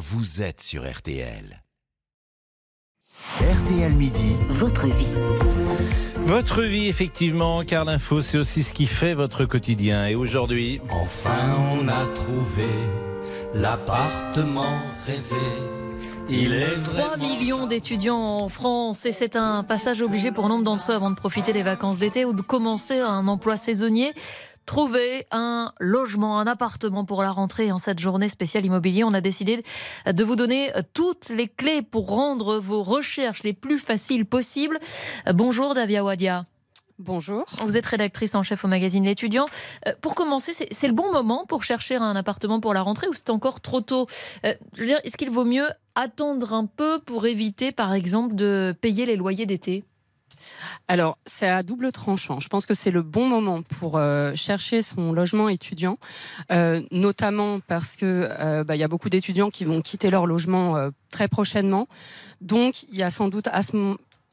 vous êtes sur RTL. RTL Midi, votre vie. Votre vie, effectivement, car l'info, c'est aussi ce qui fait votre quotidien. Et aujourd'hui. Enfin, on a trouvé l'appartement rêvé. Il est 3 millions d'étudiants en France et c'est un passage obligé pour nombre d'entre eux avant de profiter des vacances d'été ou de commencer un emploi saisonnier trouver un logement, un appartement pour la rentrée en cette journée spéciale immobilier. On a décidé de vous donner toutes les clés pour rendre vos recherches les plus faciles possibles. Bonjour Davia Wadia. Bonjour. Vous êtes rédactrice en chef au magazine L'étudiant. Euh, pour commencer, c'est le bon moment pour chercher un appartement pour la rentrée ou c'est encore trop tôt? Euh, Je veux dire, est-ce qu'il vaut mieux attendre un peu pour éviter, par exemple, de payer les loyers d'été? Alors, c'est à double tranchant. Je pense que c'est le bon moment pour euh, chercher son logement étudiant, euh, notamment parce que euh, bah, il y a beaucoup d'étudiants qui vont quitter leur logement très prochainement. Donc, il y a sans doute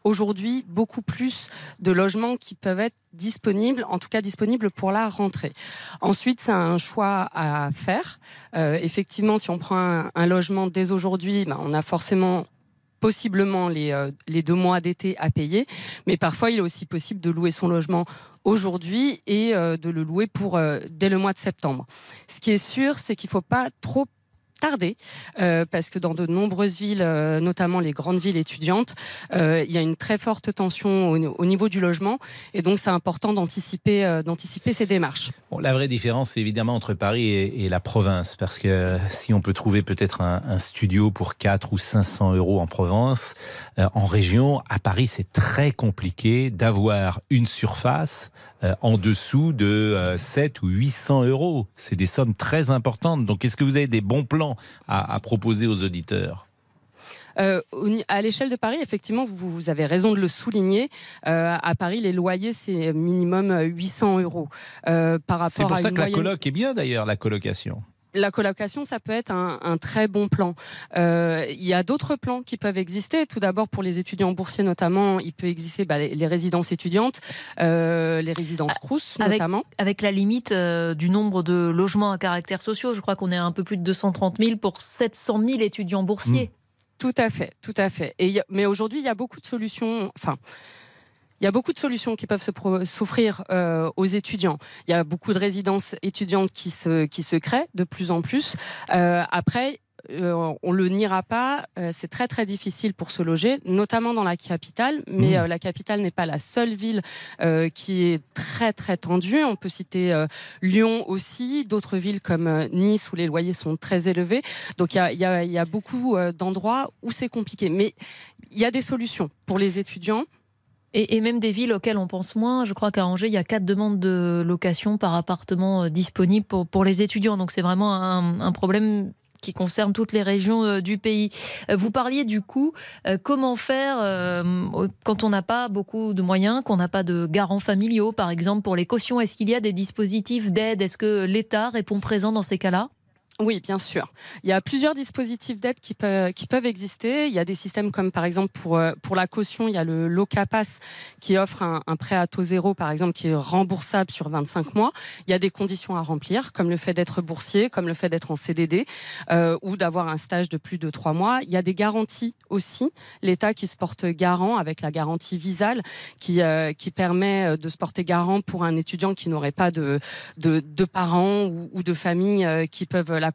aujourd'hui beaucoup plus de logements qui peuvent être disponibles, en tout cas disponibles pour la rentrée. Ensuite, c'est un choix à faire. effectivement, si on prend un, logement dès aujourd'hui, bah, on a forcément possiblement les, euh, les deux mois d'été à payer, mais parfois il est aussi possible de louer son logement aujourd'hui et euh, de le louer pour euh, dès le mois de septembre. Ce qui est sûr, c'est qu'il ne faut pas trop tarder euh, parce que dans de nombreuses villes, euh, notamment les grandes villes étudiantes, euh, il y a une très forte tension au, niveau du logement et donc c'est important d'anticiper ces démarches. La vraie différence, c'est évidemment entre Paris et, la province parce que si on peut trouver peut-être un, un, studio pour 4 ou 500 euros en Provence, en région, à Paris, c'est très compliqué d'avoir une surface en dessous de 7 ou 800 euros. C'est des sommes très importantes. Donc, est-ce que vous avez des bons plans à, proposer aux auditeurs? Euh, à l'échelle de Paris, effectivement, vous, avez raison de le souligner. Euh, à Paris, les loyers, c'est minimum 800 euros. Euh, par rapport c'est pour ça que la coloc est bien d'ailleurs, la colocation la colocation, ça peut être un, très bon plan. Euh, il y a d'autres plans qui peuvent exister. Tout d'abord, pour les étudiants boursiers notamment, il peut exister bah, les, résidences étudiantes, euh, les résidences Crous notamment. Avec la limite euh, du nombre de logements à caractère sociaux, je crois qu'on est à un peu plus de 230 000 pour 700 000 étudiants boursiers. Hmm. Tout à fait, tout à fait. Et mais aujourd'hui, il y a beaucoup de solutions. Enfin, il y a beaucoup de solutions qui peuvent s'offrir euh, aux étudiants. Il y a beaucoup de résidences étudiantes qui se, qui se créent de plus en plus. Euh, après, euh, on le niera pas, euh, c'est très très difficile pour se loger, notamment dans la capitale. Mais mmh. euh, la capitale n'est pas la seule ville qui est très très tendue. On peut citer Lyon aussi, d'autres villes comme Nice où les loyers sont très élevés. Donc il y a, y, a, y a, beaucoup d'endroits où c'est compliqué. Mais il y a des solutions pour les étudiants. Et, même des villes auxquelles on pense moins. Je crois qu'à Angers, il y a quatre demandes de location par appartement euh, disponibles pour, les étudiants. Donc c'est vraiment un, problème qui concerne toutes les régions euh, du pays. Euh, vous parliez du coup, comment faire quand on n'a pas beaucoup de moyens, qu'on n'a pas de garants familiaux, par exemple, pour les cautions? Est-ce qu'il y a des dispositifs d'aide? Est-ce que l'État répond présent dans ces cas-là? Oui, bien sûr. Il y a plusieurs dispositifs d'aide qui, peuvent, qui peuvent exister. Il y a des systèmes comme par exemple pour, euh, pour la caution, il y a le Locapass qui offre un, prêt à taux zéro par exemple qui est remboursable sur 25 mois. Il y a des conditions à remplir comme le fait d'être boursier, comme le fait d'être en CDD euh, ou d'avoir un stage de plus de trois mois. Il y a des garanties aussi. L'État qui se porte garant avec la garantie visale qui, euh, qui permet de se porter garant pour un étudiant qui n'aurait pas de, de, de parents ou, ou, de famille qui peuvent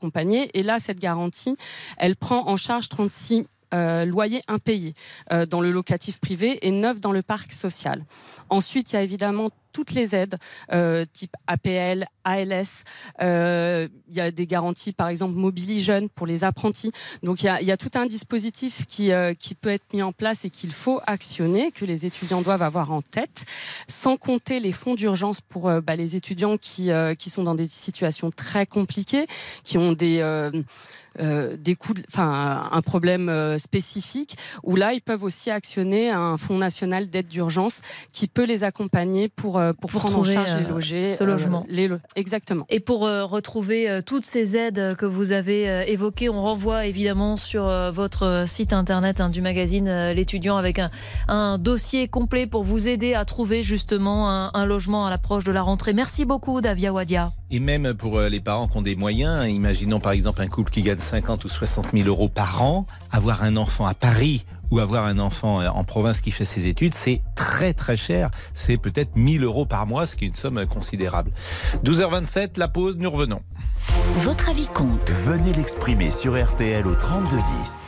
Et là, cette garantie, elle prend en charge 36 euh, loyers impayés euh, dans le locatif privé et 9 dans le parc social. Ensuite, il y a évidemment toutes les aides, euh, type APL, ALS. Euh, il y a des garanties, par exemple, Mobili Jeunes pour les apprentis. Donc il y a, tout un dispositif qui, euh, qui peut être mis en place et qu'il faut actionner, que les étudiants doivent avoir en tête, sans compter les fonds d'urgence pour bah, les étudiants qui, qui sont dans des situations très compliquées, qui ont des des coûts, enfin un problème spécifique, où là ils peuvent aussi actionner un fonds national d'aide d'urgence qui peut les accompagner pour euh, pour, prendre en charge les logés, ce logement. Les, exactement. Et pour retrouver toutes ces aides que vous avez évoquées, on renvoie évidemment sur votre site internet hein, du magazine l'étudiant avec un, un, dossier complet pour vous aider à trouver justement un, un logement à l'approche de la rentrée. Merci beaucoup Davia Wadia. Et même pour euh, les parents qui ont des moyens, imaginons par exemple un couple qui gagne 50 ou 60 000 euros par an, avoir un enfant à Paris ou avoir un enfant euh, en province qui fait ses études, c'est très très cher. C'est peut-être 1000 euros par mois, ce qui est une somme considérable. 12h27, la pause, nous revenons. Votre avis compte. Venez l'exprimer sur RTL au 3210.